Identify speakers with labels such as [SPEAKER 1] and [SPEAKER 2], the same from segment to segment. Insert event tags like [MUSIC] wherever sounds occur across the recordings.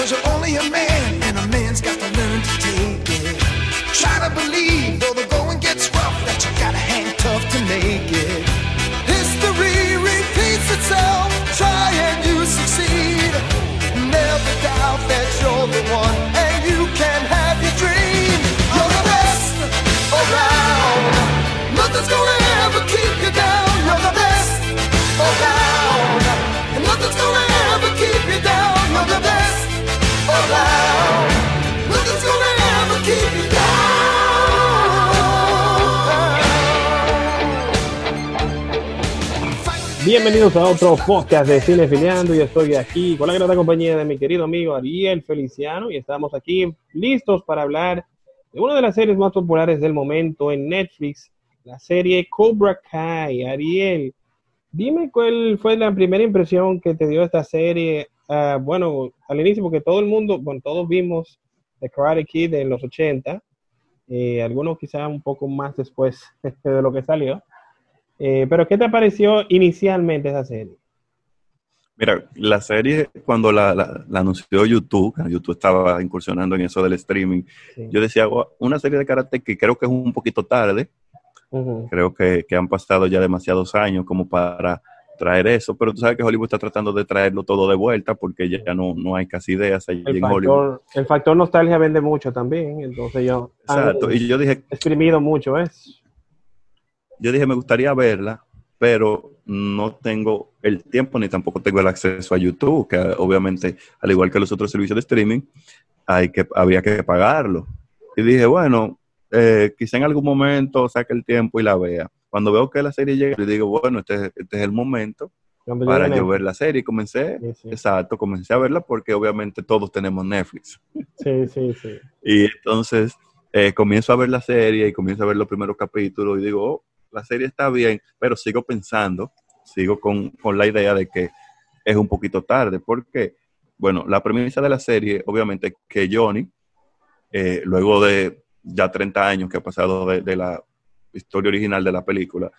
[SPEAKER 1] Cause you're only a man,
[SPEAKER 2] Bienvenidos a otro podcast de Cine Filiando. Yo estoy aquí con la grata compañía de mi querido amigo Ariel Feliciano y estamos aquí listos para hablar de una de las series más populares del momento en Netflix, la serie Cobra Kai. Ariel, dime cuál fue la primera impresión que te dio esta serie. Ah, bueno, al inicio, porque todo el mundo, bueno, todos vimos The Karate Kid en los 80, eh, algunos quizá un poco más después [LAUGHS] de lo que salió. Eh, pero, ¿qué te pareció inicialmente esa serie?
[SPEAKER 3] Mira, la serie, cuando la, la, la anunció YouTube, YouTube estaba incursionando en eso del streaming,
[SPEAKER 2] Sí.
[SPEAKER 3] yo decía, "Gua- una serie de karate que creo que es un poquito tarde, creo que, que han pasado ya demasiados años como para traer eso, pero tú sabes que Hollywood está tratando de traerlo todo de vuelta porque ya no, no hay casi ideas allí
[SPEAKER 2] El
[SPEAKER 3] en Hollywood.
[SPEAKER 2] el factor nostalgia vende mucho también, entonces yo
[SPEAKER 3] Exacto, y yo dije,
[SPEAKER 2] exprimido mucho eso.
[SPEAKER 3] Yo dije, me gustaría verla, pero no tengo el tiempo ni tampoco tengo el acceso a YouTube, que obviamente, al igual que los otros servicios de streaming, hay que, había que pagarlo. Y dije, bueno, eh, quizá en algún momento saque el tiempo y la vea. Cuando veo que la serie llega, le digo, bueno, este, es- este es el momento
[SPEAKER 2] Cuando
[SPEAKER 3] para yo ver la serie. Y comencé,
[SPEAKER 2] Sí, sí.
[SPEAKER 3] exacto, comencé a verla porque obviamente todos tenemos Netflix.
[SPEAKER 2] Sí, sí, sí.
[SPEAKER 3] Y entonces eh, comienzo a ver la serie y comienzo a ver los primeros capítulos y digo, oh, la serie está bien, pero sigo pensando, sigo con, con la idea de que es un poquito tarde, porque, bueno, la premisa de la serie, obviamente, es que Johnny, eh, luego de ya 30 años que ha pasado de, la historia original de la película,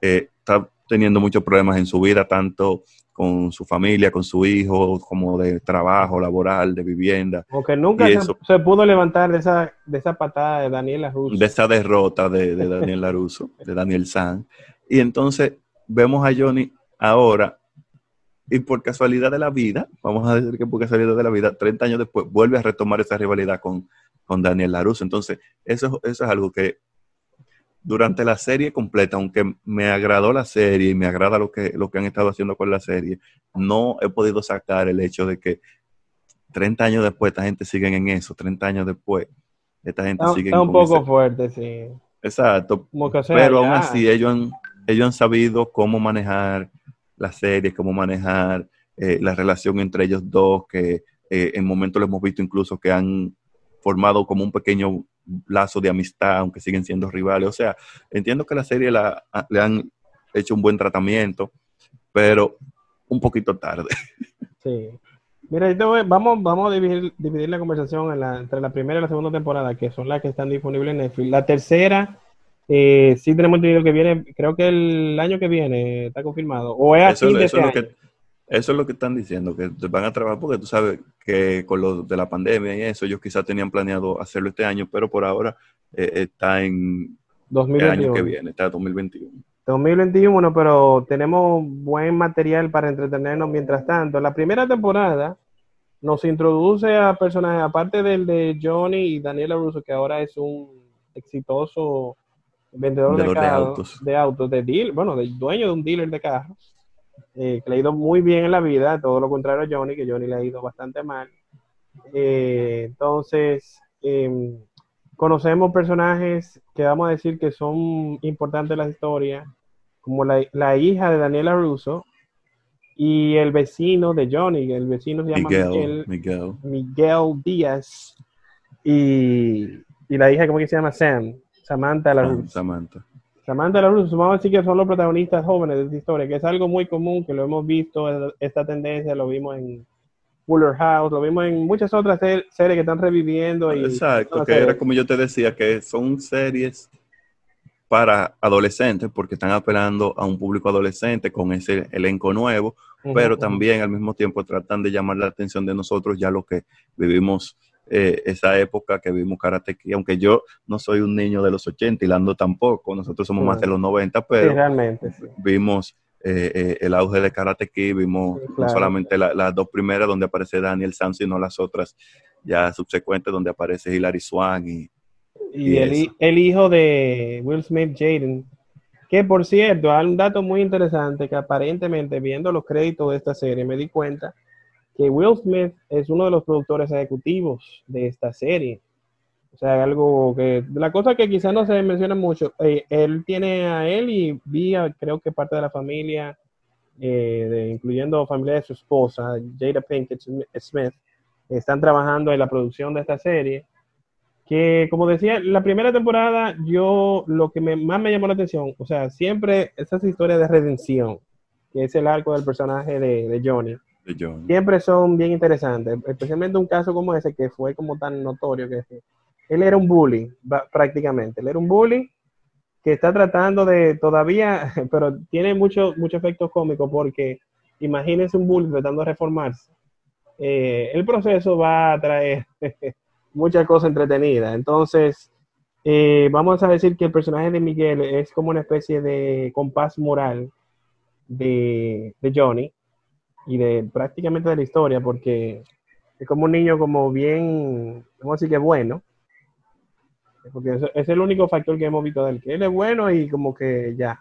[SPEAKER 3] eh, está teniendo muchos problemas en su vida, tanto con su familia, con su hijo, como de trabajo, laboral, de vivienda
[SPEAKER 2] Aunque nunca se, pudo levantar de esa, de esa patada de Daniela Russo.
[SPEAKER 3] de esa derrota de, de Daniel Laruso, de Daniel San. Y entonces vemos a Johnny ahora, y por casualidad de la vida, vamos a decir que por casualidad de la vida, 30 años después, vuelve a retomar esa rivalidad con, con Daniel Laruso. Entonces, eso, eso es algo que durante la serie completa, aunque me agradó la serie y me agrada lo que, lo que han estado haciendo con la serie, no he podido sacar el hecho de que 30 años después esta gente sigue en eso, 30 años después esta gente
[SPEAKER 2] Está,
[SPEAKER 3] sigue
[SPEAKER 2] está un poco
[SPEAKER 3] ese-
[SPEAKER 2] fuerte, sí.
[SPEAKER 3] Exacto, pero aún así ellos han, ellos han sabido cómo manejar la serie, cómo manejar eh, la relación entre ellos dos, que eh, en momentos lo hemos visto incluso que han formado como un pequeño lazo de amistad, aunque siguen siendo rivales. O sea, entiendo que la serie la, a- le han hecho un buen tratamiento, pero un poquito tarde. [LAUGHS]
[SPEAKER 2] Sí. Mira, vamos, vamos a dividir, dividir la conversación en la- entre la primera y la segunda temporada, que son las que están disponibles en Netflix. La tercera, eh, sí tenemos entendido que viene, creo que el año que viene está confirmado, o es a
[SPEAKER 3] Eso,
[SPEAKER 2] fin de
[SPEAKER 3] eso
[SPEAKER 2] este
[SPEAKER 3] es lo
[SPEAKER 2] año.
[SPEAKER 3] que, eso es lo que están diciendo, que van a trabajar, porque tú sabes que con lo de la pandemia y eso, ellos quizás tenían planeado hacerlo este año, pero por ahora eh, está en el año
[SPEAKER 2] 2021.
[SPEAKER 3] que viene, está 2021.
[SPEAKER 2] 2021, pero tenemos buen material para entretenernos mientras tanto. La primera temporada nos introduce a personajes, aparte del de Johnny y Daniela Russo, que ahora es un exitoso vendedor de,
[SPEAKER 3] Vendedor de
[SPEAKER 2] carros,
[SPEAKER 3] autos.
[SPEAKER 2] de autos, de deal, bueno, de dueño de un dealer de carros, eh, que le ha ido muy bien en la vida, todo lo contrario a Johnny, que Johnny le ha ido bastante mal. Eh, entonces, em, conocemos personajes que vamos a decir que son importantes en la historia, como la, la hija de Daniela Russo y el vecino de Johnny, el vecino se llama
[SPEAKER 3] Miguel,
[SPEAKER 2] Miguel, Díaz y, y la hija, ¿cómo que se llama? Sam, Samantha La Russo.
[SPEAKER 3] Samantha.
[SPEAKER 2] Samantha La Russo, vamos a decir que son los protagonistas jóvenes de esta historia, que es algo muy común, que lo hemos visto, esta tendencia, lo vimos en Fuller House, lo vimos en muchas otras ser- series que están reviviendo. Y,
[SPEAKER 3] Exacto, que era como yo te decía, que son series para adolescentes, porque están apelando a un público adolescente con ese elenco nuevo, pero también al mismo tiempo tratan de llamar la atención de nosotros ya los que vivimos eh, esa época que vimos Karate Kid, aunque yo no soy un niño de los 80 y Lando tampoco, nosotros somos más de los 90, pero
[SPEAKER 2] realmente,
[SPEAKER 3] vimos eh, eh, el auge de Karate Kid, vimos no solamente las dos primeras donde aparece Daniel Sam, sino las otras ya subsecuentes donde aparece Hilary Swan y...
[SPEAKER 2] Y, el, el, hijo de Will Smith, Jaden, que por cierto, hay un dato muy interesante que aparentemente viendo los créditos de esta serie me di cuenta que Will Smith es uno de los productores ejecutivos de esta serie. O sea, algo que, la cosa que quizás no se menciona mucho, eh, él tiene a él y vía, creo que parte de la familia, eh, de, incluyendo familia de su esposa, Jada Pinkett Smith, están trabajando en la producción de esta serie. Que, como decía, la primera temporada, yo lo que más me llamó la atención, o sea, siempre esas historias de redención, que es el arco del personaje de, de Johnny siempre son bien interesantes, especialmente un caso como ese que fue como tan notorio que él era un bully prácticamente, él era un bully que está tratando de todavía, [LAUGHS] pero tiene mucho, mucho efecto cómico porque imagínense un bully tratando de reformarse. Eh, el proceso va a traer [LAUGHS] muchas cosas entretenidas. Entonces, eh, vamos a decir que el personaje de Miguel es como una especie de compás moral de, de Johnny y de prácticamente de la historia, porque es como un niño como bien, vamos a decir que bueno, porque es, el único factor que hemos visto de él, que él es bueno y como que ya.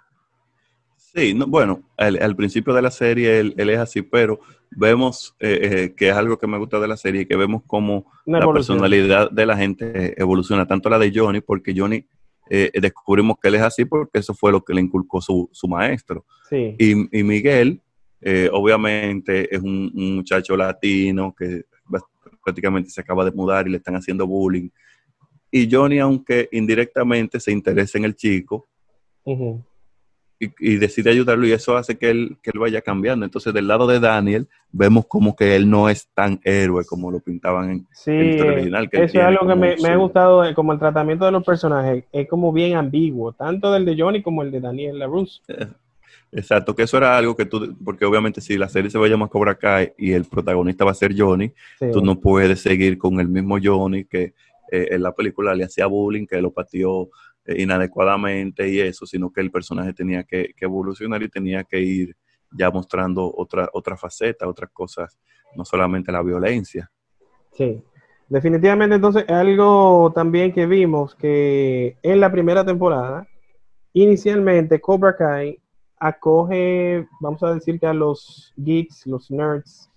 [SPEAKER 3] Sí, no, bueno, al, principio de la serie él, es así, pero vemos eh, eh, que es algo que me gusta de la serie, que vemos como la personalidad de la gente evoluciona, tanto la de Johnny, porque Johnny eh, descubrimos que él es así porque eso fue lo que le inculcó su, su maestro.
[SPEAKER 2] Sí.
[SPEAKER 3] Y, y Miguel eh, obviamente es un, muchacho latino que prácticamente se acaba de mudar y le están haciendo bullying. Y Johnny, aunque indirectamente se interesa en el chico y, decide ayudarlo, y eso hace que él, que él vaya cambiando. Entonces, del lado de Daniel, vemos como que él no es tan héroe como lo pintaban en,
[SPEAKER 2] el original. Que eso es algo que me, me, ha gustado, eh, como el tratamiento de los personajes, es como bien ambiguo, tanto del de Johnny como el de Daniel LaRusse.
[SPEAKER 3] Exacto, que eso era algo que tú, porque obviamente si la serie se va a llamar Cobra Kai y el protagonista va a ser Johnny, tú no puedes seguir con el mismo Johnny que eh, en la película le hacía bullying, que lo pateó eh, inadecuadamente y eso, sino que el personaje tenía que, evolucionar y tenía que ir ya mostrando otra, otra faceta, otras cosas, no solamente la violencia.
[SPEAKER 2] Sí, definitivamente entonces algo también que vimos que en la primera temporada, inicialmente Cobra Kai acoge, vamos a decir que a los geeks, los nerds,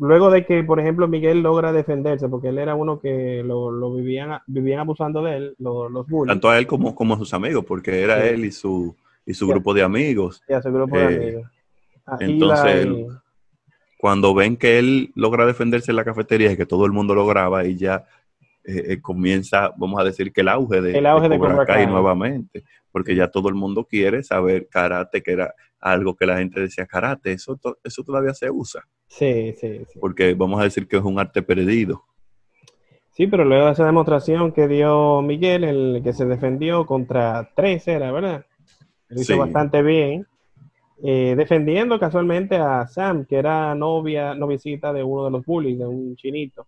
[SPEAKER 2] luego de que, por ejemplo, Miguel logra defenderse, porque él era uno que lo, vivían, vivían abusando de él, los bullies.
[SPEAKER 3] Tanto a él como, como a sus amigos, porque era él y su, y su grupo de amigos.
[SPEAKER 2] su grupo de eh, amigos.
[SPEAKER 3] Ah, entonces, cuando ven que él logra defenderse en la cafetería y que todo el mundo lo graba y ya eh, eh, comienza, vamos a decir que el auge de,
[SPEAKER 2] el auge de,
[SPEAKER 3] Cobra nuevamente, porque ya todo el mundo quiere saber karate, que era algo que la gente decía, karate, eso, eso todavía se usa.
[SPEAKER 2] Sí, sí, sí.
[SPEAKER 3] Porque vamos a decir que es un arte perdido.
[SPEAKER 2] Sí, pero luego de esa demostración que dio Miguel, el que se defendió contra tres, era, ¿verdad? Lo hizo bastante bien. Eh, defendiendo casualmente a Sam, que era novia, noviecita de uno de los bullies, de un chinito.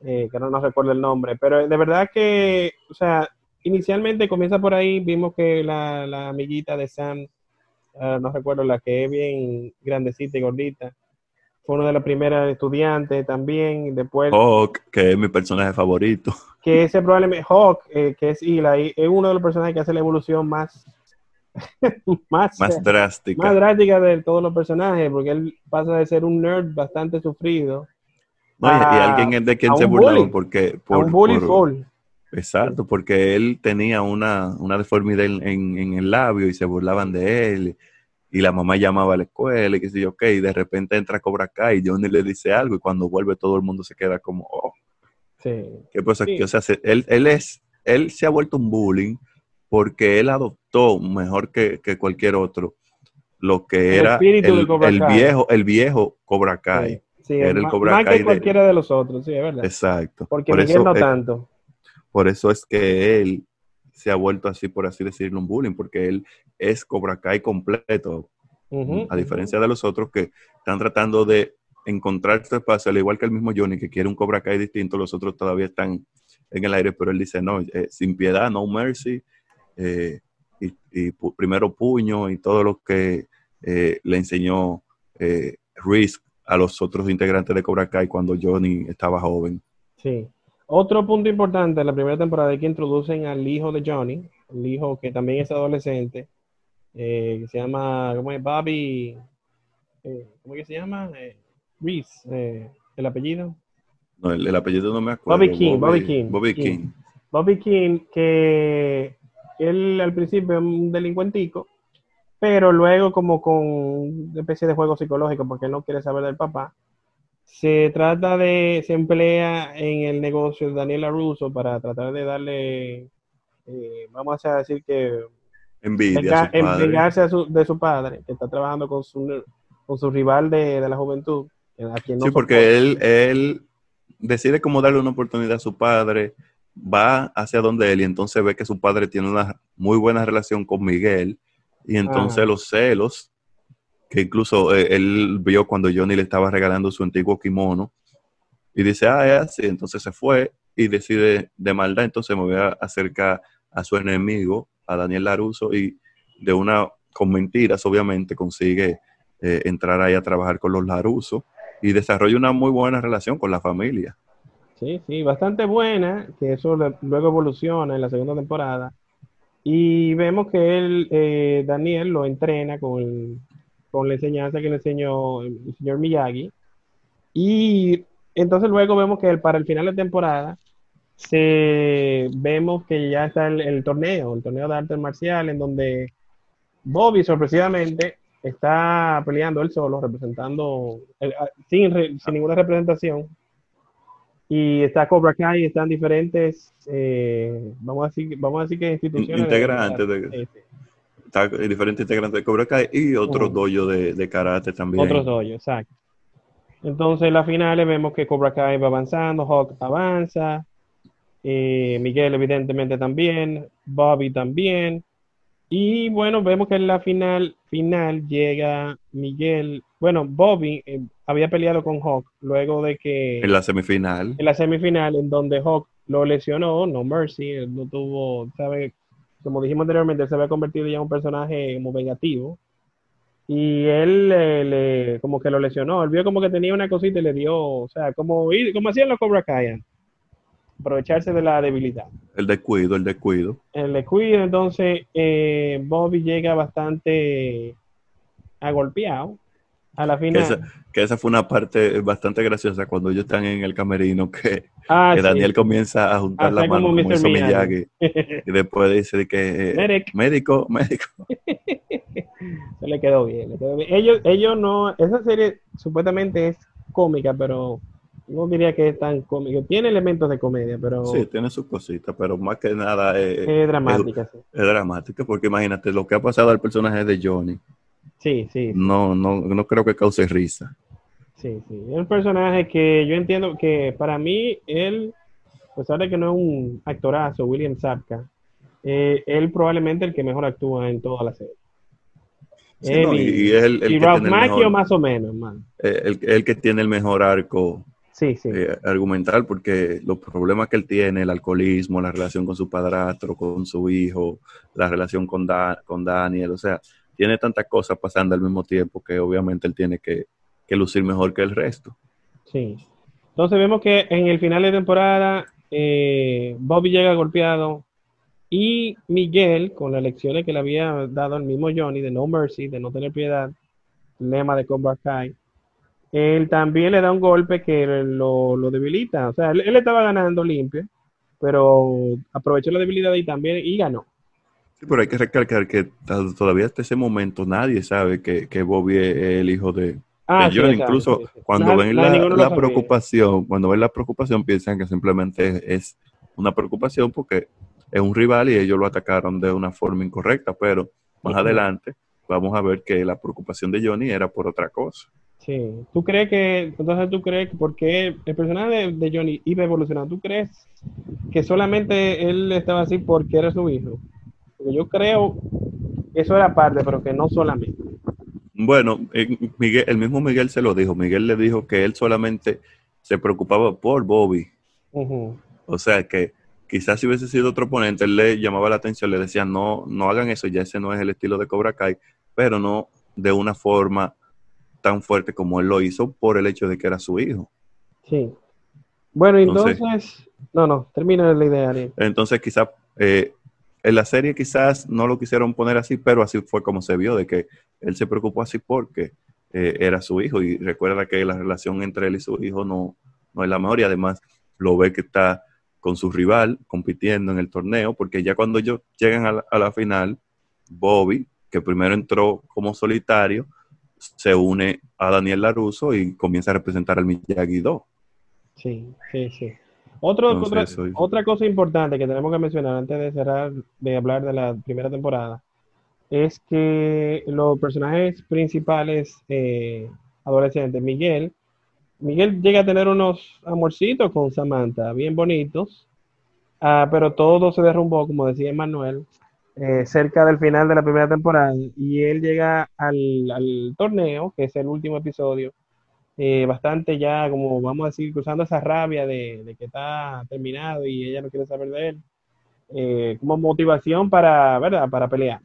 [SPEAKER 2] Eh, que no nos recuerdo el nombre, pero de verdad que, o sea, inicialmente comienza por ahí, vimos que la, amiguita de Sam, ah, no recuerdo, la que es bien grandecita y gordita, fue una de las primeras estudiantes también, después...
[SPEAKER 3] Hawk, que es mi personaje favorito.
[SPEAKER 2] Que ese probablemente, Hawk, eh, que es Eli, es uno de los personajes que hace la evolución más... [LAUGHS]
[SPEAKER 3] más, más drástica.
[SPEAKER 2] Más drástica de todos los personajes, porque él pasa de ser un nerd bastante sufrido
[SPEAKER 3] y, alguien es de quien se burlaron porque...
[SPEAKER 2] Por, un bully
[SPEAKER 3] Exacto, porque él tenía una, deformidad en, el labio y se burlaban de él. Y la mamá llamaba a la escuela y que sé yo, ok, y de repente entra Cobra Kai y Johnny le dice algo y cuando vuelve todo el mundo se queda como, oh.
[SPEAKER 2] Sí.
[SPEAKER 3] ¿Qué pasa O sea, él, él, es, él se ha vuelto un bullying porque él adoptó mejor que, cualquier otro lo que era el, viejo, el viejo Cobra Kai.
[SPEAKER 2] Sí, el más que cualquiera de... los otros, sí, es verdad.
[SPEAKER 3] Exacto.
[SPEAKER 2] Porque Miguel no tanto.
[SPEAKER 3] Por eso es que él se ha vuelto así, por así decirlo, un bullying, porque él es Cobra Kai completo, a diferencia de los otros que están tratando de encontrar su espacio, al igual que el mismo Johnny, que quiere un Cobra Kai distinto, los otros todavía están en el aire, pero él dice, no, eh, sin piedad, no mercy, eh, y, y pu- primero puño y todo lo que eh, le enseñó Reese a los otros integrantes de Cobra Kai cuando Johnny estaba joven.
[SPEAKER 2] Sí. Otro punto importante en la primera temporada es que introducen al hijo de Johnny, el hijo que también es adolescente, eh, que se llama, ¿cómo es? Bobby, eh, ¿cómo es que se llama? Eh, Reese, eh, el apellido.
[SPEAKER 3] No, el, el apellido no me acuerdo.
[SPEAKER 2] Bobby King, Bobby King.
[SPEAKER 3] Bobby
[SPEAKER 2] King.
[SPEAKER 3] King.
[SPEAKER 2] Bobby King, que él al principio es un delincuentico, pero luego como con una especie de juego psicológico, porque él no quiere saber del papá, se trata de, se emplea en el negocio de Daniela Russo para tratar de darle, eh, vamos a decir que
[SPEAKER 3] Envidia
[SPEAKER 2] vengarse de su padre, que está trabajando con su, con su rival de, de la juventud, a quien no
[SPEAKER 3] Sí,
[SPEAKER 2] soporta.
[SPEAKER 3] porque él, él decide cómo darle una oportunidad a su padre, va hacia donde él y entonces ve que su padre tiene una muy buena relación con Miguel y entonces
[SPEAKER 2] Ajá.
[SPEAKER 3] los celos, que incluso eh, él vio cuando Johnny le estaba regalando su antiguo kimono y dice, ah, es así, entonces se fue y decide de maldad, entonces me voy a acercar a su enemigo, a Daniel Laruso y de una, con mentiras obviamente, consigue eh, entrar ahí a trabajar con los Laruso y desarrolla una muy buena relación con la familia.
[SPEAKER 2] Sí, sí, bastante buena, que eso luego evoluciona en la segunda temporada. Y vemos que él, eh, Daniel, lo entrena con, con la enseñanza que le enseñó el señor Miyagi. Y entonces luego vemos que el- para el final de temporada se, vemos que ya está el, el torneo, el torneo de artes marciales, en donde Bobby sorpresivamente está peleando él solo, representando, eh, ah, sin, sin ninguna representación. Y está Cobra Kai, están diferentes, eh, vamos, a decir, vamos a decir que instituciones.
[SPEAKER 3] Integrantes de-
[SPEAKER 2] Sí, sí.
[SPEAKER 3] Está el diferente integrante de Cobra Kai y otros
[SPEAKER 2] Ujú.
[SPEAKER 3] dojo de, de karate también.
[SPEAKER 2] Otros dos, exacto. Entonces, en las finales vemos que Cobra Kai va avanzando, Hawk avanza, eh, Miguel evidentemente también, Bobby también. Y bueno, vemos que en la final, final llega Miguel, bueno, Bobby eh, había peleado con Hawk luego de que
[SPEAKER 3] En la semifinal.
[SPEAKER 2] en la semifinal en donde Hawk lo lesionó, no mercy, él no tuvo, sabe, como dijimos anteriormente, él se había convertido ya en un personaje como vengativo. Y él le, le- como que lo lesionó, él vio como que tenía una cosita y le dio, o sea, como, como hacían los Cobra Kai, aprovecharse de la debilidad.
[SPEAKER 3] El descuido, el descuido.
[SPEAKER 2] El descuido, entonces eh, Bobby llega bastante agolpeado a la
[SPEAKER 3] Que
[SPEAKER 2] final.
[SPEAKER 3] esa, que esa fue una parte bastante graciosa cuando ellos están en el camerino, que,
[SPEAKER 2] Ah,
[SPEAKER 3] que
[SPEAKER 2] sí.
[SPEAKER 3] Daniel comienza a juntar
[SPEAKER 2] Hacer
[SPEAKER 3] las manos
[SPEAKER 2] como
[SPEAKER 3] como
[SPEAKER 2] Mr.
[SPEAKER 3] hizo
[SPEAKER 2] Miyagi.
[SPEAKER 3] Miyagi. Y después dice que eh, médico, médico. [LAUGHS]
[SPEAKER 2] Se le quedó bien, le quedó bien. Ellos, ellos no, esa serie supuestamente es cómica, pero no diría que es tan cómica. Tiene elementos de comedia, pero
[SPEAKER 3] Sí, tiene sus cositas, pero más que nada es,
[SPEAKER 2] es dramática. Sí,
[SPEAKER 3] es dramática, porque imagínate lo que ha pasado al personaje de Johnny.
[SPEAKER 2] Sí, sí.
[SPEAKER 3] No, no, no creo que cause risa.
[SPEAKER 2] sí, sí. Es un personaje que yo entiendo que para mí, él, a pesar de que no es un actorazo, William Zapka, eh, él probablemente el que mejor actúa en toda la serie.
[SPEAKER 3] Sí,
[SPEAKER 2] Él
[SPEAKER 3] no,
[SPEAKER 2] y,
[SPEAKER 3] es el, el
[SPEAKER 2] y
[SPEAKER 3] que
[SPEAKER 2] Ralph
[SPEAKER 3] tiene el mejor,
[SPEAKER 2] más o menos,
[SPEAKER 3] eh, el, el que tiene el mejor arco
[SPEAKER 2] Sí, sí.
[SPEAKER 3] eh, argumental porque los problemas que él tiene, el alcoholismo, la relación con su padrastro, con su hijo, la relación con, Da- con Daniel, o sea, tiene tantas cosas pasando al mismo tiempo que obviamente él tiene que, que lucir mejor que el resto.
[SPEAKER 2] Sí. Entonces vemos que en el final de temporada eh, Bobby llega golpeado y Miguel, con las lecciones que le había dado el mismo Johnny de no mercy, de no tener piedad, lema de Cobra Kai, él también le da un golpe que lo, lo debilita. O sea, él, él estaba ganando limpio, pero aprovechó la debilidad y también y ganó.
[SPEAKER 3] Sí, pero hay que recalcar que todavía hasta ese momento nadie sabe que, que Bobby es el hijo de,
[SPEAKER 2] Ah,
[SPEAKER 3] de John. Incluso
[SPEAKER 2] sí, sí.
[SPEAKER 3] cuando ven la, preocupación, cuando ven la preocupación piensan que simplemente es, una preocupación porque es un rival y ellos lo atacaron de una forma incorrecta, pero más adelante vamos a ver que la preocupación de Johnny era por otra cosa.
[SPEAKER 2] Sí. ¿Tú crees que, entonces tú crees que porque el personaje de, de Johnny iba evolucionando, ¿tú crees que solamente él estaba así porque era su hijo? Porque yo creo que eso era parte, pero que no solamente.
[SPEAKER 3] Bueno, eh, Miguel, el mismo Miguel se lo dijo. Miguel le dijo que él solamente se preocupaba por Bobby. O sea que quizás si hubiese sido otro oponente, él le llamaba la atención, le decía, no, no hagan eso, ya ese no es el estilo de Cobra Kai, pero no de una forma tan fuerte como él lo hizo por el hecho de que era su hijo.
[SPEAKER 2] Sí. Bueno,
[SPEAKER 3] Entonces-
[SPEAKER 2] entonces, no, no, termina la idea, Ariel.
[SPEAKER 3] Entonces quizás eh, en la serie quizás no lo quisieron poner así, pero así fue como se vio, de que él se preocupó así porque eh, era su hijo y recuerda que la relación entre él y su hijo no, no es la mejor y además lo ve que está con su rival compitiendo en el torneo, porque ya cuando ellos llegan a la, final, Bobby, que primero entró como solitario, se une a Daniel Laruso y comienza a representar al Miyagi-Do.
[SPEAKER 2] Sí, sí, sí. Otro,
[SPEAKER 3] Entonces,
[SPEAKER 2] otra, otra cosa importante que tenemos que mencionar antes de cerrar, de hablar de la primera temporada, es que los personajes principales eh, adolescentes, Miguel, Miguel llega a tener unos amorcitos con Samantha, bien bonitos, ah, pero todo se derrumbó, como decía Manuel, cerca del final de la primera temporada, y él llega al, al torneo, que es el último episodio, eh, bastante ya, como vamos a decir, cruzando esa rabia de, de que está terminado y ella no quiere saber de él, eh, como motivación para, ¿verdad? Para pelear.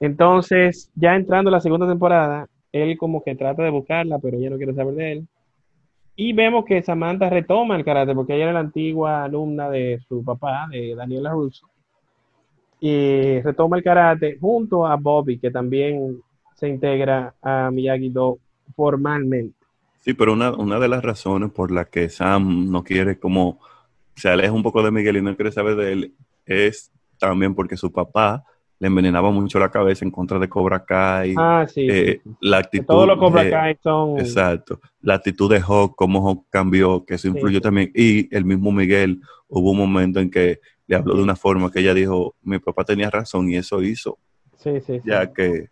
[SPEAKER 2] Entonces, ya entrando la segunda temporada, él como que trata de buscarla, pero ella no quiere saber de él. Y vemos que Samantha retoma el karate, porque ella era la antigua alumna de su papá, de Daniela Russo. Y retoma el karate junto a Bobby, que también se integra a Miyagi-Do formalmente.
[SPEAKER 3] Sí, pero una, una de las razones por las que Sam no quiere como se aleja un poco de Miguel y no quiere saber de él es también porque su papá le envenenaba mucho la cabeza en contra de Cobra Kai.
[SPEAKER 2] Ah, sí.
[SPEAKER 3] eh, la actitud
[SPEAKER 2] todos los Cobra Kai son.
[SPEAKER 3] Exacto. La actitud de Hawk, cómo Hawk cambió, que eso
[SPEAKER 2] Sí.
[SPEAKER 3] influyó también. Y el mismo Miguel, hubo un momento en que le habló de una forma que ella dijo, mi papá tenía razón y eso hizo,
[SPEAKER 2] Sí, sí, sí.
[SPEAKER 3] ya que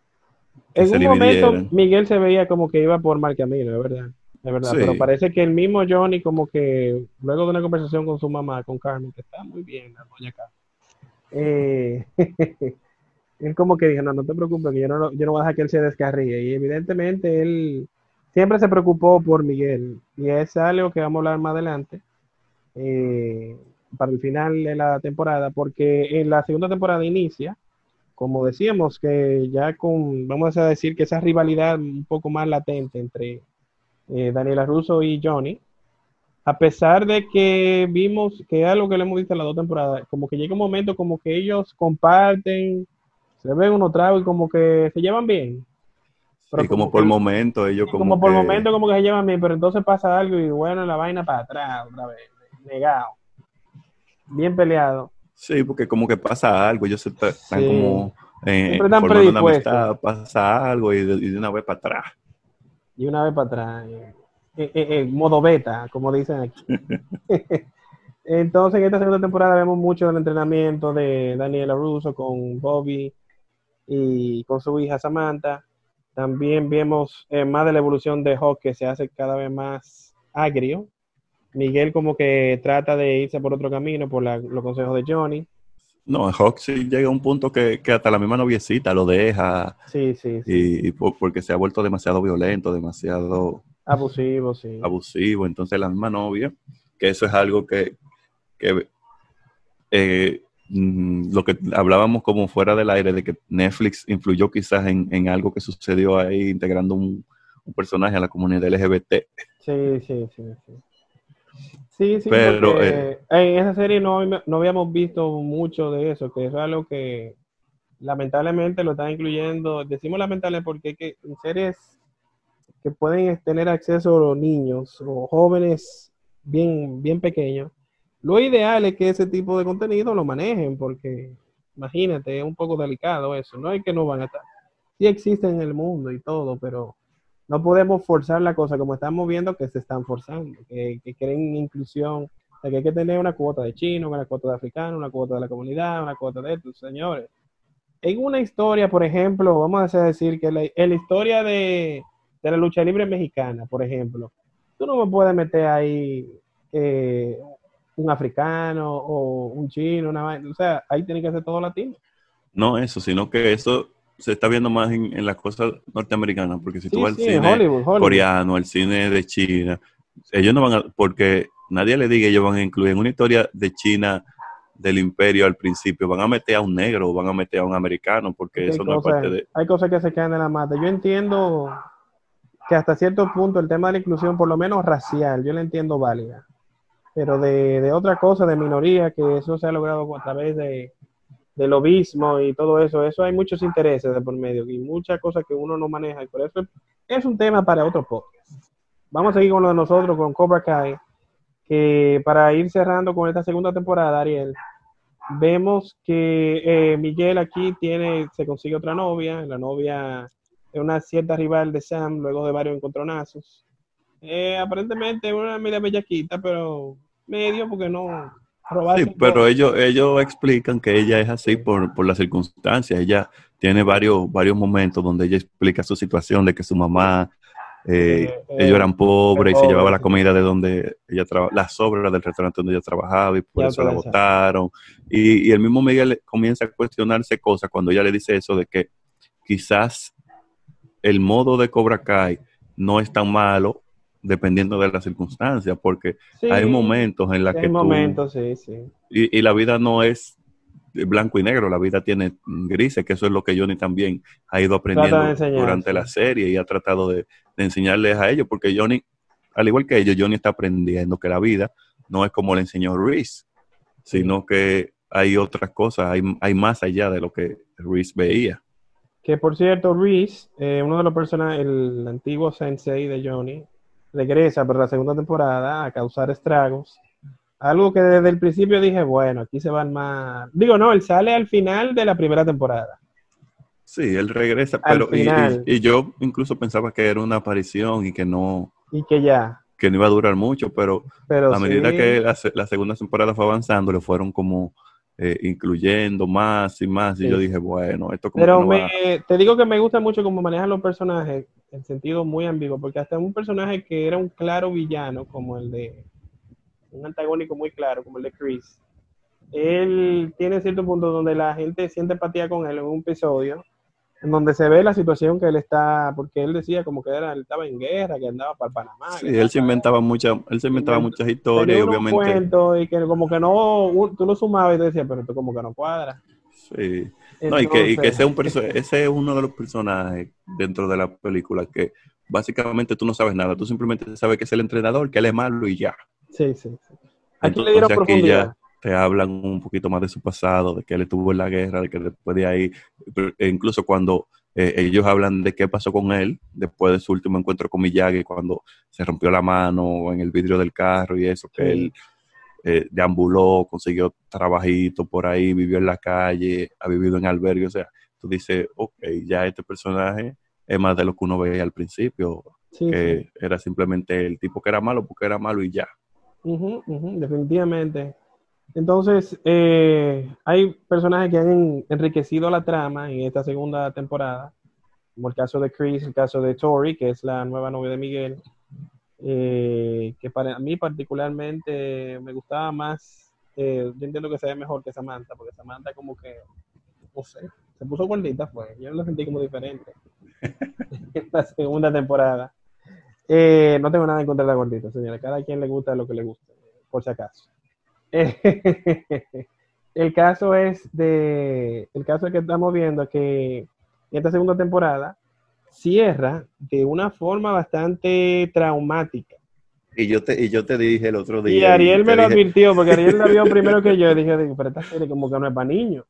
[SPEAKER 2] En un momento. Miguel se veía como que iba por mal camino, es verdad. Es verdad,
[SPEAKER 3] Sí.
[SPEAKER 2] pero parece que el mismo Johnny como que luego de una conversación con su mamá, con Carmen, que está muy bien la doña Carmen, eh, [LAUGHS] él como que dijo, no, no te preocupes, que yo no, yo no voy a dejar que él se descarríe. Y evidentemente él siempre se preocupó por Miguel. Y es algo que vamos a hablar más adelante, eh, para el final de la temporada, porque en la segunda temporada inicia, como decíamos, que ya con, vamos a decir que esa rivalidad un poco más latente entre eh, Daniela Russo y Johnny, a pesar de que vimos que es algo que le hemos visto en las dos temporadas, como que llega un momento como que ellos comparten, se ven uno trago y como que se llevan bien. Pero
[SPEAKER 3] y como
[SPEAKER 2] como
[SPEAKER 3] por
[SPEAKER 2] que-
[SPEAKER 3] momento ellos
[SPEAKER 2] Sí,
[SPEAKER 3] como,
[SPEAKER 2] como, por
[SPEAKER 3] que-
[SPEAKER 2] momento como que se llevan bien, pero entonces pasa algo y bueno, la vaina para atrás otra vez, negado. Bien peleado.
[SPEAKER 3] Sí, porque como que pasa algo, ellos están
[SPEAKER 2] Sí.
[SPEAKER 3] como eh,
[SPEAKER 2] están
[SPEAKER 3] formando una amistad, pasa algo y de, y de una vez para atrás.
[SPEAKER 2] Y una vez para atrás. eh, eh, eh, eh, modo beta, como dicen aquí. [LAUGHS] Entonces, en esta segunda temporada vemos mucho del entrenamiento de Daniela Russo con Bobby y con su hija Samantha. También vemos eh, más de la evolución de Hawk que se hace cada vez más agrio. Miguel como que trata de irse por otro camino, por la- los consejos de Johnny.
[SPEAKER 3] No, Hawk sí llega a un punto que, que hasta la misma noviecita lo deja
[SPEAKER 2] Sí, sí, sí.
[SPEAKER 3] y, y por- porque se ha vuelto demasiado violento, demasiado
[SPEAKER 2] Abusivo, sí.
[SPEAKER 3] abusivo. Entonces la misma novia, que eso es algo que, que eh, mm, lo que hablábamos como fuera del aire, de que Netflix influyó quizás en, en algo que sucedió ahí, integrando un, un personaje a la comunidad LGBT.
[SPEAKER 2] Sí, sí, sí, sí. Sí, sí,
[SPEAKER 3] Pero, eh,
[SPEAKER 2] en esa serie no, no habíamos visto mucho de eso, que eso es algo que lamentablemente lo están incluyendo. Decimos lamentable porque que en series que pueden tener acceso los niños o jóvenes bien, bien pequeños, lo ideal es que ese tipo de contenido lo manejen, porque imagínate, es un poco delicado eso. No es que no van a estar. Sí existen en el mundo y todo, pero no podemos forzar la cosa como estamos viendo que se están forzando, que, que quieren inclusión, que hay que tener una cuota de chino, una cuota de africano, una cuota de la comunidad, una cuota de estos señores. En una historia, por ejemplo, vamos a decir que la, en la historia de, de la lucha libre mexicana, por ejemplo, tú no me puedes meter ahí eh, un africano o un chino, una, o sea, ahí tiene que ser todo latino.
[SPEAKER 3] No eso, sino que eso se está viendo más en, en las cosas norteamericanas, porque si tú
[SPEAKER 2] Sí,
[SPEAKER 3] vas
[SPEAKER 2] sí,
[SPEAKER 3] al cine
[SPEAKER 2] Hollywood, Hollywood.
[SPEAKER 3] coreano, al cine de China, ellos no van a, porque nadie le diga, ellos van a incluir en una historia de China del imperio al principio, van a meter a un negro o van a meter a un americano, porque eso no es parte de...
[SPEAKER 2] hay cosas que se quedan en la mata. Yo entiendo que hasta cierto punto el tema de la inclusión, por lo menos racial, yo la entiendo válida. Pero de, de otra cosa, de minoría, que eso se ha logrado a través de, del lobismo y todo eso, eso hay muchos intereses de por medio y muchas cosas que uno no maneja. Y por eso es un tema para otro podcast. Vamos a seguir con lo de nosotros, con Cobra Kai, que para ir cerrando con esta segunda temporada, Ariel, vemos que eh, Miguel aquí tiene, se consigue otra novia, la novia es una cierta rival de Sam luego de varios encontronazos. Eh, aparentemente una media bellaquita, pero medio porque no
[SPEAKER 3] Sí, pero ellos, ellos explican que ella es así por, por las circunstancias. Ella tiene varios, varios momentos donde ella explica su situación de que su mamá, eh,
[SPEAKER 2] Eh, eh,
[SPEAKER 3] ellos eran pobres y se llevaba la comida de donde ella trabajaba, las sobras del restaurante donde ella trabajaba y por
[SPEAKER 2] Ya
[SPEAKER 3] eso la votaron. Y, y el mismo Miguel comienza a cuestionarse cosas cuando ella le dice eso de que quizás el modo de Cobra Kai no es tan malo dependiendo de las circunstancias, porque
[SPEAKER 2] Sí,
[SPEAKER 3] hay momentos en los
[SPEAKER 2] hay
[SPEAKER 3] que tú,
[SPEAKER 2] momentos, sí, sí.
[SPEAKER 3] y, y la vida no es blanco y negro, la vida tiene grises, que eso es lo que Johnny también ha ido aprendiendo
[SPEAKER 2] enseñar,
[SPEAKER 3] durante
[SPEAKER 2] sí.
[SPEAKER 3] la serie y ha tratado de, de enseñarles a ellos, porque Johnny, al igual que ellos, Johnny está aprendiendo que la vida no es como le enseñó Reese, sino que hay otras cosas, hay, hay más allá de lo que Reese veía.
[SPEAKER 2] Que por cierto, Reese, eh, uno de los personajes, el antiguo sensei de Johnny, regresa para la segunda temporada a causar estragos. Algo que desde el principio dije, bueno, aquí se van más. Digo, no, él sale al final de la primera temporada.
[SPEAKER 3] Sí, él regresa,
[SPEAKER 2] Al
[SPEAKER 3] pero y- y, y yo incluso pensaba que era una aparición y que no,
[SPEAKER 2] Y que ya.
[SPEAKER 3] que no iba a durar mucho, pero
[SPEAKER 2] Pero
[SPEAKER 3] a medida
[SPEAKER 2] sí,
[SPEAKER 3] que la segunda temporada fue avanzando, le fueron como eh, incluyendo más y más. Y yo dije, bueno, esto como
[SPEAKER 2] Pero
[SPEAKER 3] que no va-
[SPEAKER 2] me, te digo que me gusta mucho cómo manejan los personajes en sentido muy ambiguo, porque hasta un personaje que era un claro villano, como el de un antagónico muy claro, como el de Chris, él tiene cierto punto donde la gente siente empatía con él en un episodio, en donde se ve la situación que él está, porque él decía como que era, él estaba en guerra, que andaba para Panamá.
[SPEAKER 3] Sí, él se inventaba muchas, él se inventaba
[SPEAKER 2] invent-
[SPEAKER 3] muchas historias y
[SPEAKER 2] tenía unos
[SPEAKER 3] obviamente.
[SPEAKER 2] cuentos y que como que no, tú lo sumabas y te decías, pero esto como que no cuadra.
[SPEAKER 3] Sí. No, y que, y que
[SPEAKER 2] Entonces-
[SPEAKER 3] sea un ese es uno de los personajes dentro de la película que básicamente tú no sabes nada, tú simplemente sabes que es el entrenador, que él es malo y ya.
[SPEAKER 2] Sí, sí. sí. Aquí
[SPEAKER 3] Entonces,
[SPEAKER 2] le dieron profundidad.
[SPEAKER 3] Te hablan un poquito más de su pasado, de que él estuvo en la guerra, de que después de ahí, e incluso cuando eh, ellos hablan de qué pasó con él después de su último encuentro con Miyagi, cuando se rompió la mano en el vidrio del carro y eso, que él eh, deambuló, consiguió trabajito por ahí, vivió en la calle, ha vivido en albergue, o sea, tú dices, ok, ya este personaje es más de lo que uno veía al principio,
[SPEAKER 2] Sí,
[SPEAKER 3] que
[SPEAKER 2] sí.
[SPEAKER 3] era simplemente el tipo que era malo porque era malo y ya.
[SPEAKER 2] Ujú, ujú, definitivamente. Entonces, eh, hay personajes que han en- enriquecido la trama en esta segunda temporada, como el caso de Chris, el caso de Tori, que es la nueva novia de Miguel, eh, que para mí particularmente me gustaba más, eh, yo entiendo que se ve mejor que Samantha, porque Samantha como que, no sé, se puso gordita, fue, yo la sentí como diferente [LAUGHS] en la segunda temporada. Eh, no tengo nada en contra de la gordita, señora. Cada quien le gusta lo que le guste, por si acaso. [LAUGHS] el caso es de. El caso que estamos viendo que esta segunda temporada cierra de una forma bastante traumática.
[SPEAKER 3] Y yo te, y yo te dije el otro día.
[SPEAKER 2] Y Ariel me lo
[SPEAKER 3] dije-
[SPEAKER 2] advirtió, porque Ariel lo vio [LAUGHS] primero que yo. Y dije, pero esta serie como que no es para niños.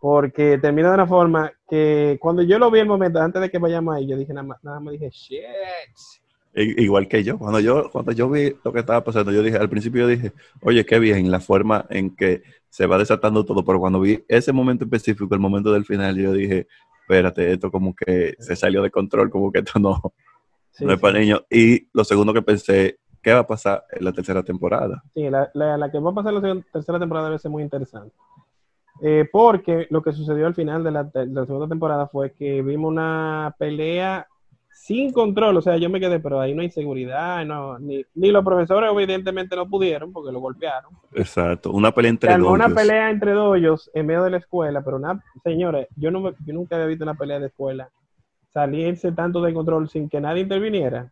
[SPEAKER 2] Porque termina de una forma que cuando yo lo vi el momento, antes de que vayamos ahí, yo dije nada más, nada más dije, shit.
[SPEAKER 3] Igual que yo. Cuando yo, cuando yo vi lo que estaba pasando, yo dije, al principio yo dije, oye, qué bien, la forma en que se va desatando todo. Pero cuando vi ese momento específico, el momento del final, yo dije, espérate, esto como que se salió de control, como que esto no,
[SPEAKER 2] Sí,
[SPEAKER 3] no es
[SPEAKER 2] sí.
[SPEAKER 3] para niños. Y lo segundo que pensé, ¿qué va a pasar en la tercera temporada?
[SPEAKER 2] Sí, la, la- la que va a pasar la segun- tercera temporada debe ser muy interesante. Eh, porque lo que sucedió al final la, de la segunda temporada fue que vimos una pelea sin control. O sea, yo me quedé, pero ahí no hay seguridad, no, ni, ni los profesores evidentemente no pudieron porque lo golpearon.
[SPEAKER 3] Exacto, una pelea entre dos.
[SPEAKER 2] una pelea entre doyos en medio de la escuela, pero una, señores, yo, no, me- yo nunca había visto una pelea de escuela salirse tanto de control sin que nadie interviniera.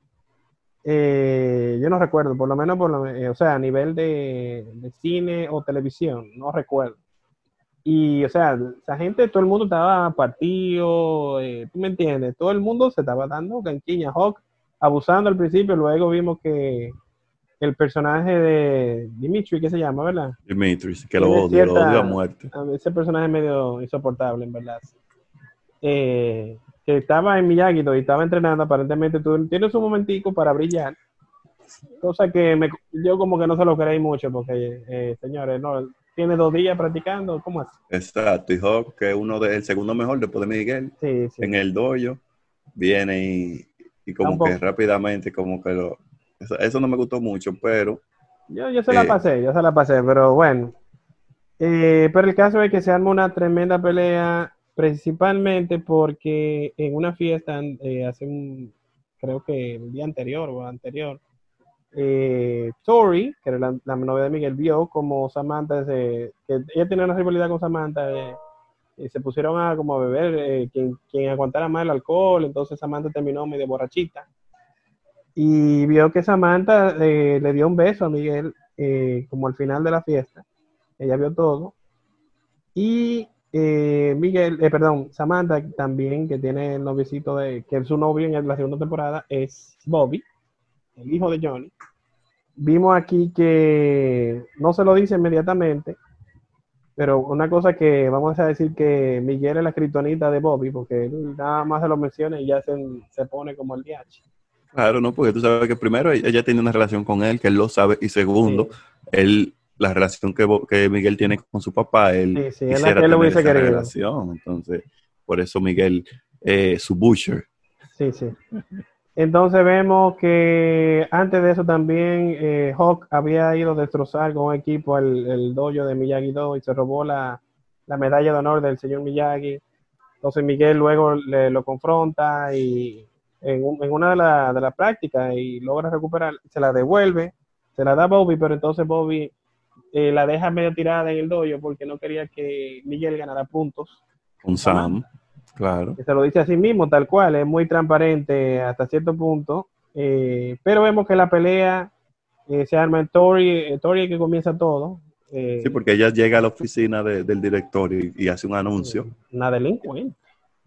[SPEAKER 2] Eh, yo no recuerdo, por lo menos, por lo, eh, o sea, a nivel de, de cine o televisión, no recuerdo. Y, o sea, esa gente, todo el mundo estaba partido, eh, ¿tú me entiendes? Todo el mundo se estaba dando canquiña, Hawk, abusando al principio, luego vimos que el personaje de Dimitri, ¿qué se llama, verdad?
[SPEAKER 3] Dimitris, que lo odio, lo
[SPEAKER 2] cierta-
[SPEAKER 3] odio a muerte.
[SPEAKER 2] Ese personaje medio insoportable, en verdad. Eh, que estaba en Miyagi y estaba entrenando, aparentemente tú tienes un momentico para brillar, cosa que me- yo como que no se lo creí mucho, porque, eh, señores, no, tiene dos días practicando, ¿cómo es?
[SPEAKER 3] Exacto, y Hawk, que es uno de, el segundo mejor después de Miguel,
[SPEAKER 2] Sí, sí.
[SPEAKER 3] en el dojo, viene y, y como
[SPEAKER 2] Tampoco.
[SPEAKER 3] que rápidamente, como que lo... Eso, eso no me gustó mucho, pero
[SPEAKER 2] Yo, yo se la
[SPEAKER 3] Eh.
[SPEAKER 2] pasé, yo se la pasé, pero bueno. Eh, pero el caso es que se arma una tremenda pelea, principalmente porque en una fiesta, eh, hace un, creo que el día anterior o anterior, eh, Tori, que era la, novia de Miguel, vio como Samantha, se, que ella tenía una rivalidad con Samantha, eh, y se pusieron a como beber, eh, quien, quien aguantara más el alcohol, entonces Samantha terminó medio borrachita y vio que Samantha eh, le dio un beso a Miguel como al final de la fiesta. Ella vio todo. Y Miguel, perdón, Samantha también, que tiene el noviecito de, que es su novio en la segunda temporada, es Bobby, el hijo de Johnny. Vimos aquí que no se lo dice inmediatamente, pero una cosa que vamos a decir que Miguel es la criptonita de Bobby, porque él nada más se lo menciona y ya se, se pone como el DH.
[SPEAKER 3] claro, ¿no? Porque tú sabes que primero ella tiene una relación con él, que él lo sabe, y segundo, él, la relación que, Miguel tiene con su papá, él
[SPEAKER 2] Sí, sí, es la que él
[SPEAKER 3] tener
[SPEAKER 2] hubiese
[SPEAKER 3] esa
[SPEAKER 2] querido.
[SPEAKER 3] relación. Entonces, por eso Miguel, eh, su butcher,
[SPEAKER 2] Sí, sí. Entonces vemos que antes de eso también eh, Hawk había ido a destrozar con un equipo el, el dojo de Miyagi-Do y se robó la, la medalla de honor del señor Miyagi. Entonces Miguel luego le, lo confronta y en, un- en una de las de las prácticas y logra recuperar, se la devuelve, se la da a Bobby, pero entonces Bobby eh, la deja medio tirada en el dojo porque no quería que Miguel ganara puntos.
[SPEAKER 3] Con Sam, claro.
[SPEAKER 2] que se lo dice a sí mismo, tal cual, es muy transparente hasta cierto punto, eh, pero vemos que la pelea eh, se arma en Tori, eh, Tori que comienza todo, eh,
[SPEAKER 3] Sí, porque ella llega a la oficina de- del director y, y hace un anuncio
[SPEAKER 2] una delincuente,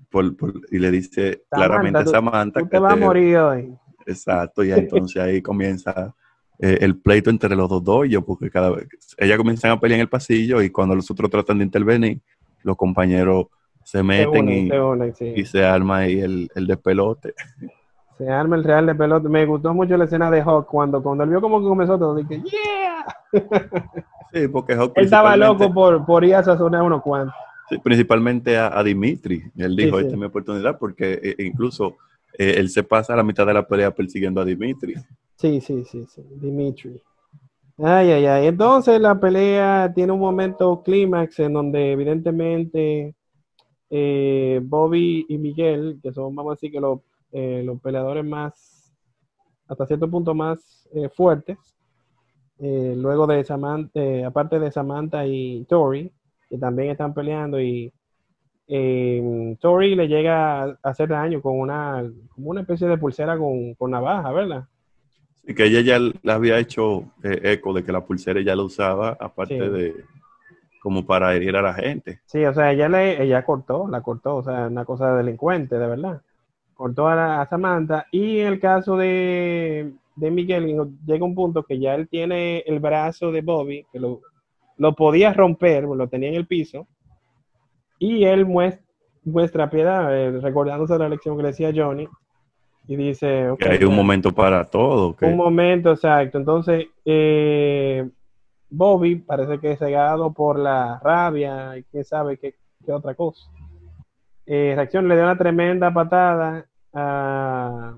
[SPEAKER 3] por- por- y le dice
[SPEAKER 2] Samantha,
[SPEAKER 3] claramente a
[SPEAKER 2] tú-
[SPEAKER 3] Samantha
[SPEAKER 2] tú
[SPEAKER 3] que
[SPEAKER 2] te vas a morir hoy.
[SPEAKER 3] Exacto, y [LAUGHS] entonces ahí comienza eh, el pleito entre los dos doyos, porque cada vez ellas comienzan a pelear en el pasillo y cuando los otros tratan de intervenir, los compañeros se
[SPEAKER 2] Se
[SPEAKER 3] meten
[SPEAKER 2] unen,
[SPEAKER 3] y,
[SPEAKER 2] se unen, sí.
[SPEAKER 3] y se arma ahí el, el despelote. [LAUGHS]
[SPEAKER 2] Se arma el real de pelota. Me gustó mucho la escena de Hawk cuando, cuando él vio como que comenzó todo, dije, yeah. [LAUGHS]
[SPEAKER 3] Sí, porque Hawk
[SPEAKER 2] Él estaba loco por, por ir a sazonar unos cuantos.
[SPEAKER 3] sí, principalmente a, a Dimitri. Él dijo,
[SPEAKER 2] Sí,
[SPEAKER 3] esta es mi oportunidad, porque eh, incluso eh, él se pasa la mitad de la pelea persiguiendo a Dimitri.
[SPEAKER 2] Sí, sí, sí, sí, Dimitri. Ay, ay, ay. Entonces la pelea tiene un momento clímax en donde evidentemente eh, Bobby y Miguel, que son, vamos a decir que los, eh, los peleadores más, hasta cierto punto más eh, fuertes, eh, luego de Samantha, eh, aparte de Samantha y Tori, que también están peleando y eh, Tori le llega a hacer daño con una, como una especie de pulsera con, con navaja, ¿verdad?
[SPEAKER 3] Y que ella ya le había hecho eco de que la pulsera ella la usaba, aparte
[SPEAKER 2] Sí.
[SPEAKER 3] de como para herir a la gente.
[SPEAKER 2] Sí, o sea, ella le, ella cortó, la cortó, o sea, una cosa delincuente, de verdad. Cortó a, la- a Samantha. Y en el caso de, de Miguel, llega un punto que ya él tiene el brazo de Bobby, que lo, lo podía romper, lo tenía en el piso. Y él muestra, muestra piedad, eh, recordándose la lección que le decía Johnny. Y dice,
[SPEAKER 3] Que hay un
[SPEAKER 2] ya.
[SPEAKER 3] momento para todo. Que,
[SPEAKER 2] Un momento, exacto. Entonces, eh, Bobby parece que cegado por la rabia y quién sabe qué, qué otra cosa. Eh, reacción le dio una tremenda patada a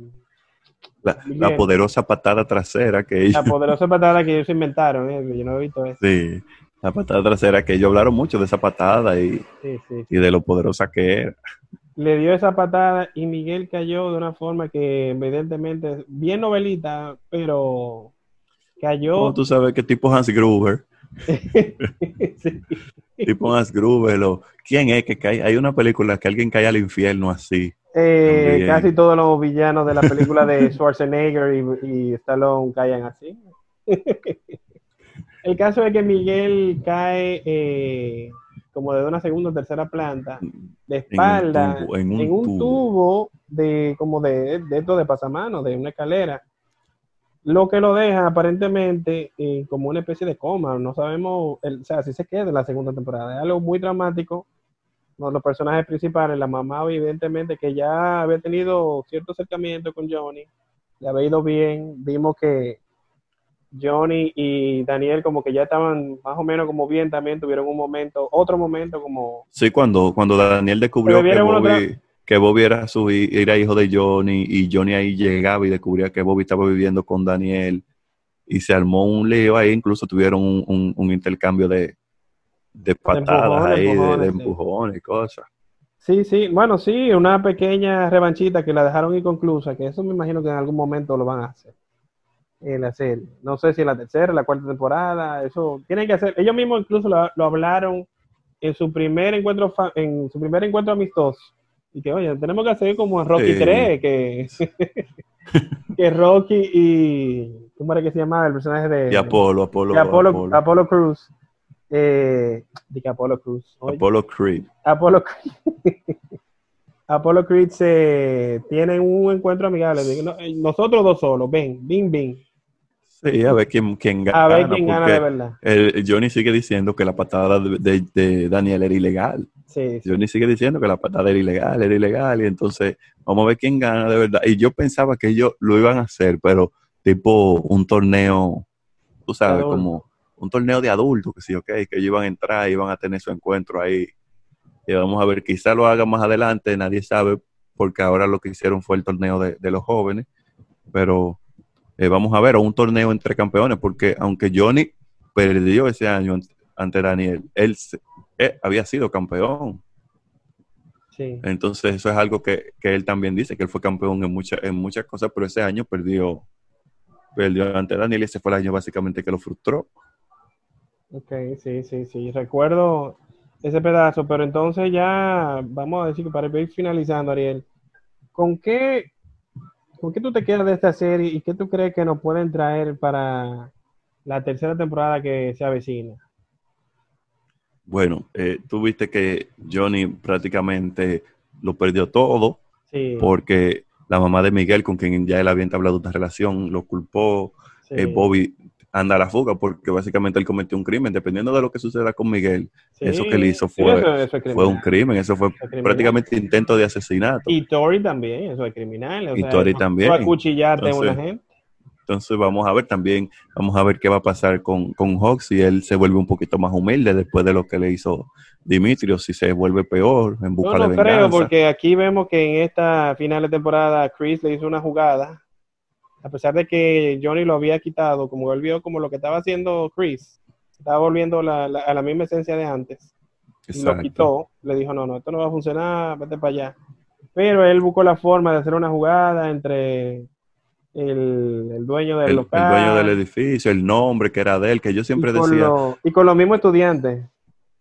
[SPEAKER 3] la, poderosa patada trasera que ellos,
[SPEAKER 2] la poderosa patada que ellos inventaron. eh, Yo no he visto eso.
[SPEAKER 3] sí, la patada trasera que ellos hablaron mucho de esa patada y,
[SPEAKER 2] Sí, sí,
[SPEAKER 3] y de lo poderosa que era.
[SPEAKER 2] le dio esa patada y Miguel cayó de una forma que evidentemente bien novelita, pero cayó.
[SPEAKER 3] ¿Cómo tú sabes que tipo Hans Gruber? [LAUGHS]
[SPEAKER 2] Sí. [LAUGHS]
[SPEAKER 3] Tipo Hans Gruber. o- ¿Quién es que cae? Hay una película que alguien cae al infierno así.
[SPEAKER 2] Eh, casi todos los villanos de la película de [LAUGHS] Schwarzenegger y, y Stallone caen así. El caso es que Miguel cae eh, como de una segunda o tercera planta, de espalda,
[SPEAKER 3] tubo, en
[SPEAKER 2] en
[SPEAKER 3] un tubo.
[SPEAKER 2] tubo de como de, de esto de pasamano, de una escalera. Lo que lo deja aparentemente eh, como una especie de coma. No sabemos, el- o sea, si se queda en la segunda temporada. Es algo muy dramático. Uno los personajes principales, la mamá, evidentemente, que ya había tenido cierto acercamiento con Johnny, le había ido bien. Vimos que Johnny y Daniel, como que ya estaban más o menos como bien también, tuvieron un momento, otro momento como.
[SPEAKER 3] Sí, cuando, cuando Daniel descubrió que que Bobby era, su, era hijo de Johnny y Johnny ahí llegaba y descubría que Bobby estaba viviendo con Daniel y se armó un lío ahí, incluso tuvieron un, un- un intercambio de, de patadas
[SPEAKER 2] empujones,
[SPEAKER 3] ahí, de- de,
[SPEAKER 2] empujones, sí.
[SPEAKER 3] y cosas.
[SPEAKER 2] Sí, sí, bueno, sí, una pequeña revanchita que la dejaron inconclusa, que eso me imagino que en algún momento lo van a hacer la serie. No sé si en la tercera, la cuarta temporada, eso tienen que hacer. Ellos mismos incluso lo, lo hablaron en su primer encuentro en su primer encuentro amistoso. Y que, oye, tenemos que hacer como en Rocky
[SPEAKER 3] Sí.
[SPEAKER 2] 3, que, [LAUGHS] que Rocky y. ¿Cómo era que se llamaba el personaje de.
[SPEAKER 3] Y Apolo, Apolo,
[SPEAKER 2] de Apolo,
[SPEAKER 3] Apolo,
[SPEAKER 2] Apolo Cruz. Eh, de que Apolo Cruz. oye.
[SPEAKER 3] Apolo Creed.
[SPEAKER 2] Apollo Creed, [LAUGHS] Apollo Creed se tienen un encuentro amigable. Eh, nosotros dos solos, ven, bin, bin.
[SPEAKER 3] Sí, a ver quién, quién gana.
[SPEAKER 2] A ver quién gana de verdad.
[SPEAKER 3] el- Johnny sigue diciendo que la patada de, de- de Daniel era ilegal.
[SPEAKER 2] Sí, sí.
[SPEAKER 3] Johnny sigue diciendo que la patada era ilegal, era ilegal, y entonces vamos a ver quién gana de verdad. Y yo pensaba que ellos lo iban a hacer, pero tipo un torneo, tú sabes, como un torneo de adultos, que sí, ok, que ellos iban a entrar, iban a tener su encuentro ahí. Y vamos a ver, quizá lo hagan más adelante, nadie sabe, porque ahora lo que hicieron fue el torneo de, de los jóvenes, pero eh, vamos a ver, o un torneo entre campeones, porque aunque Johnny perdió ese año ante- Daniel, él eh, había sido campeón.
[SPEAKER 2] sí.
[SPEAKER 3] Entonces, eso es algo que, que él también dice, que él fue campeón en, muchas en muchas cosas, pero ese año perdió, perdió ante Daniel y ese fue el año básicamente que lo frustró.
[SPEAKER 2] Ok, sí, sí, sí. Recuerdo ese pedazo, pero entonces ya vamos a decir que para ir finalizando, Ariel, ¿con qué, ¿con qué tú te quedas de esta serie y qué tú crees que nos pueden traer para la tercera temporada que se avecina?
[SPEAKER 3] Bueno, eh, tú viste que Johnny prácticamente lo perdió todo
[SPEAKER 2] Sí,
[SPEAKER 3] porque la mamá de Miguel, con quien ya él había entablado una relación, lo culpó.
[SPEAKER 2] sí,
[SPEAKER 3] Eh, Bobby anda a la fuga porque básicamente él cometió un crimen. Dependiendo de lo que suceda con Miguel,
[SPEAKER 2] sí.
[SPEAKER 3] eso que él hizo fue-
[SPEAKER 2] eso- eso es
[SPEAKER 3] fue un crimen, eso fue
[SPEAKER 2] es
[SPEAKER 3] prácticamente intento de asesinato.
[SPEAKER 2] Y Tori también, eso es criminal. o
[SPEAKER 3] Y
[SPEAKER 2] sea,
[SPEAKER 3] Tori también.
[SPEAKER 2] acuchillarte a una gente.
[SPEAKER 3] Entonces vamos a ver también, vamos a ver qué va a pasar con, con Hawks si él se vuelve un poquito más humilde después de lo que le hizo Dimitrio, si se vuelve peor en busca de
[SPEAKER 2] no creo,
[SPEAKER 3] venganza.
[SPEAKER 2] porque aquí vemos que en esta final de temporada Chris le hizo una jugada, a pesar de que Johnny lo había quitado, como él vio como lo que estaba haciendo Chris, estaba volviendo la- la- a la misma esencia de antes, lo quitó, le dijo, no, no, esto no va a funcionar, vete para allá. Pero él buscó la forma de hacer una jugada entre el, el dueño del
[SPEAKER 3] El, el
[SPEAKER 2] local
[SPEAKER 3] dueño del edificio, el nombre que era de él, que yo siempre
[SPEAKER 2] y,
[SPEAKER 3] decía,
[SPEAKER 2] lo- y con los mismos estudiantes.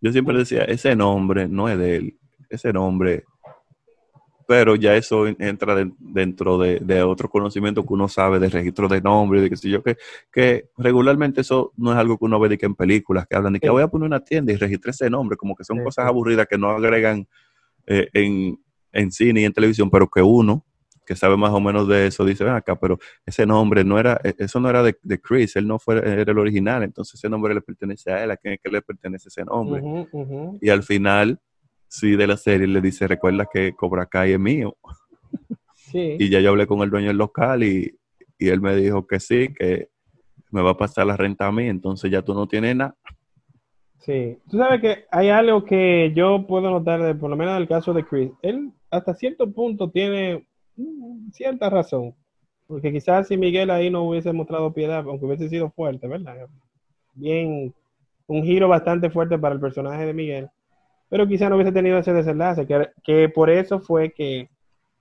[SPEAKER 3] yo siempre decía, ese nombre no es de él, ese nombre, pero ya eso entra de- dentro de, de otro conocimiento que uno sabe de registro de nombre, de que sé yo, que, que regularmente eso no es algo que uno ve de que en películas que hablan de que
[SPEAKER 2] Sí.
[SPEAKER 3] voy a poner una tienda y registré ese nombre, como que son
[SPEAKER 2] Sí,
[SPEAKER 3] cosas aburridas que no agregan eh, en, en cine y en televisión, pero que uno que sabe más o menos de eso dice, ven acá, pero ese nombre no era, eh, eso no era de, de Chris, él no fue era el original, entonces ese nombre le pertenece a él, a quién es que le pertenece ese nombre. Y al final, sí, de la serie le dice, recuerda que Cobra Kai es mío.
[SPEAKER 2] Sí.
[SPEAKER 3] Y ya yo hablé con el dueño del local y, y él me dijo que sí, que me va a pasar la renta a mí, entonces ya tú no tienes nada.
[SPEAKER 2] Sí, tú sabes que hay algo que yo puedo notar, de, por lo menos en el caso de Chris. Él hasta cierto punto tiene cierta razón, porque quizás si Miguel ahí no hubiese mostrado piedad, aunque hubiese sido fuerte, ¿verdad? Bien, un giro bastante fuerte para el personaje de Miguel. Pero quizá no hubiese tenido ese desenlace, que, que por eso fue que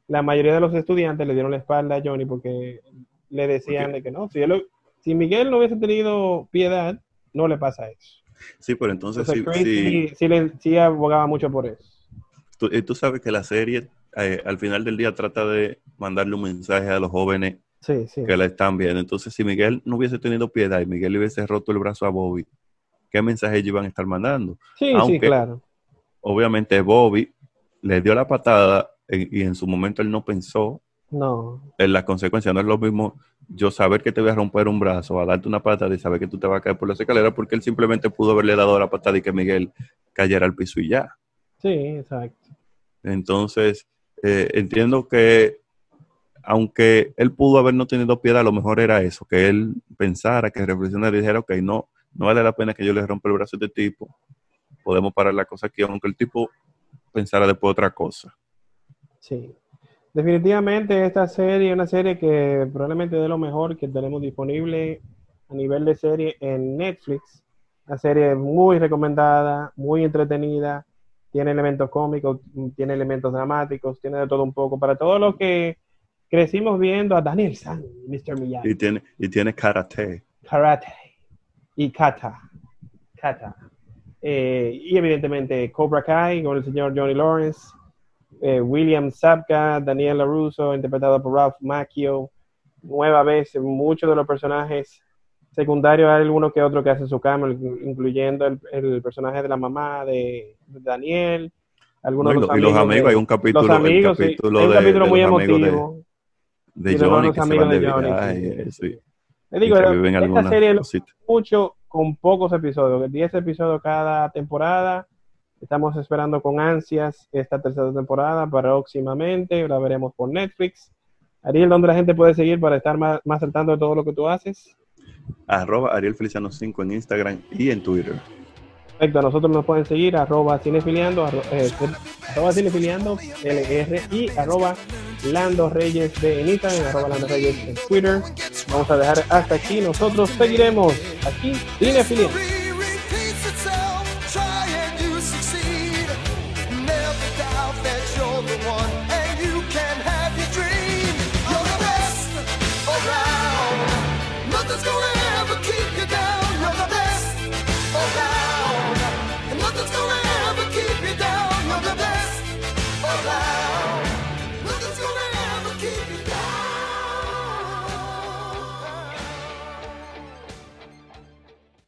[SPEAKER 2] la mayoría de los estudiantes le dieron la espalda a Johnny porque le decían de que no, si, él, si Miguel no hubiese tenido piedad, no le pasa eso.
[SPEAKER 3] Sí, pero entonces,
[SPEAKER 2] Entonces,
[SPEAKER 3] sí,
[SPEAKER 2] sí, sí le- sí abogaba mucho por eso.
[SPEAKER 3] Tú, y tú sabes que la serie eh, al final del día trata de mandarle un mensaje a los jóvenes
[SPEAKER 2] Sí, sí.
[SPEAKER 3] que la están viendo. Entonces, si Miguel no hubiese tenido piedad y Miguel le hubiese roto el brazo a Bobby, ¿qué mensaje ellos iban a estar mandando?
[SPEAKER 2] Sí, sí, claro.
[SPEAKER 3] Obviamente Bobby le dio la patada eh, y en su momento él no pensó
[SPEAKER 2] No,
[SPEAKER 3] en las consecuencias. No es lo mismo yo saber que te voy a romper un brazo, a darte una patada y saber que tú te vas a caer por las escaleras porque él simplemente pudo haberle dado la patada y que Miguel cayera al piso y ya.
[SPEAKER 2] sí, exacto.
[SPEAKER 3] Entonces, eh, entiendo que aunque él pudo haber no tenido piedad, lo mejor era eso, que él pensara, que reflexionara y dijera, ok, no, no vale la pena que yo le rompa el brazo a este tipo, podemos parar la cosa aquí, aunque el tipo pensara después otra cosa.
[SPEAKER 2] Sí. Definitivamente esta serie es una serie que probablemente de lo mejor que tenemos disponible a nivel de serie en Netflix. Una serie muy recomendada, muy entretenida, tiene elementos cómicos, tiene elementos dramáticos, tiene de todo un poco. Para todos los que crecimos viendo a Daniel San, Mr. Miyagi,
[SPEAKER 3] Y tiene, y tiene karate.
[SPEAKER 2] Karate y Kata. Kata. Eh, y evidentemente Cobra Kai con el señor Johnny Lawrence, eh, William Sapka, Daniel LaRusso, interpretado por Ralph Macchio. Nueva vez, muchos de los personajes secundarios, hay alguno que otro que hace su cambio, incluyendo el, el personaje de la mamá de, de Daniel. Algunos
[SPEAKER 3] No, y,
[SPEAKER 2] de
[SPEAKER 3] lo- y los amigos,
[SPEAKER 2] de-
[SPEAKER 3] hay un capítulo,
[SPEAKER 2] los amigos,
[SPEAKER 3] el
[SPEAKER 2] sí,
[SPEAKER 3] capítulo
[SPEAKER 2] hay un
[SPEAKER 3] de,
[SPEAKER 2] capítulo
[SPEAKER 3] de
[SPEAKER 2] muy
[SPEAKER 3] de,
[SPEAKER 2] emotivo.
[SPEAKER 3] de Johnny que se
[SPEAKER 2] amigos
[SPEAKER 3] van de
[SPEAKER 2] de Johnny,
[SPEAKER 3] viaje,
[SPEAKER 2] sí, sí,
[SPEAKER 3] sí,
[SPEAKER 2] Te
[SPEAKER 3] y
[SPEAKER 2] digo, esta serie mucho con pocos episodios, 10 episodios cada temporada. Estamos esperando con ansias esta tercera temporada próximamente, la veremos por Netflix. Ariel, ¿dónde la gente puede seguir para estar más, más al tanto de todo lo que tú haces?
[SPEAKER 3] Arroba Ariel Feliciano 5 en Instagram y en Twitter.
[SPEAKER 2] Perfecto, nosotros nos pueden seguir arroba cinefiliando, eh, arroba cinefiliando, LR y arroba Lando Reyes de en Instagram, arroba Lando Reyes en Twitter. Vamos a dejar hasta aquí, nosotros seguiremos aquí cinefiliando.